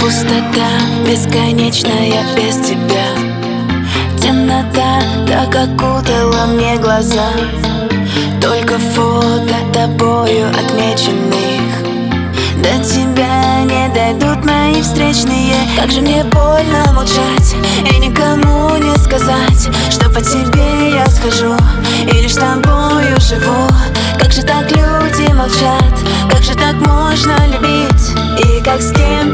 Пустота бесконечная без тебя. Темнота так окутала мне глаза. Только фото тобою отмеченных. До тебя не дойдут мои встречные. Как же мне больно молчать И никому не сказать Что по тебе я схожу И лишь тобою живу. Как же так люди молчат Как же так можно любить? И как с кем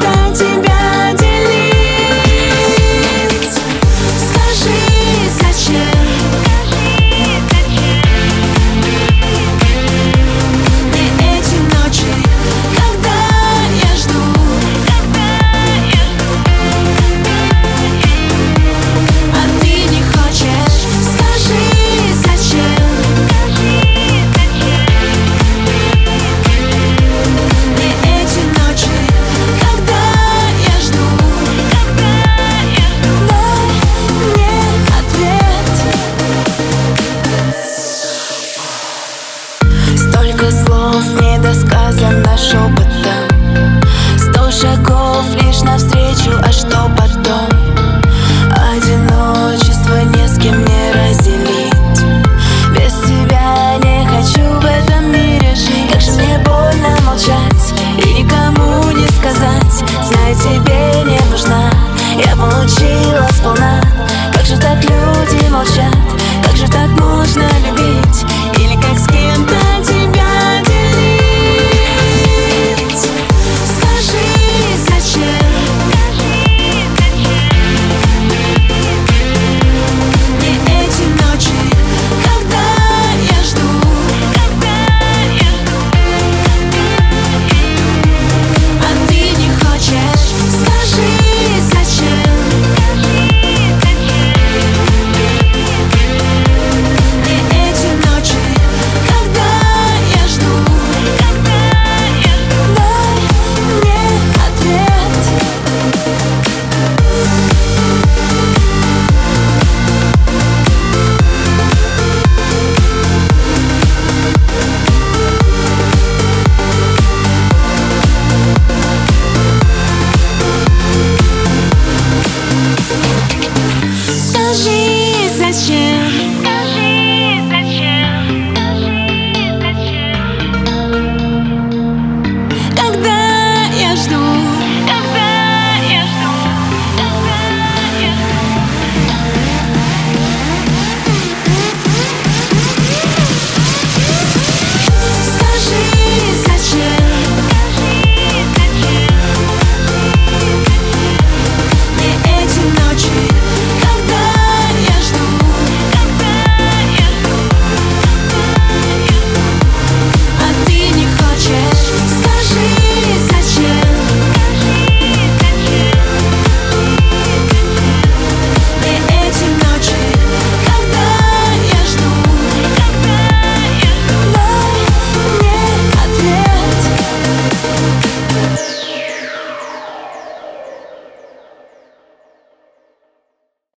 шепотом Сто шагов лишь навстречу, а что потом? Одиночество ни с кем не разделить. Без тебя не хочу в этом мире жить. Как же мне больно молчать и никому не сказать. Знаю, тебе не нужна, я получила сполна. Как же так люди молчат, как же так нужно? любить hoje.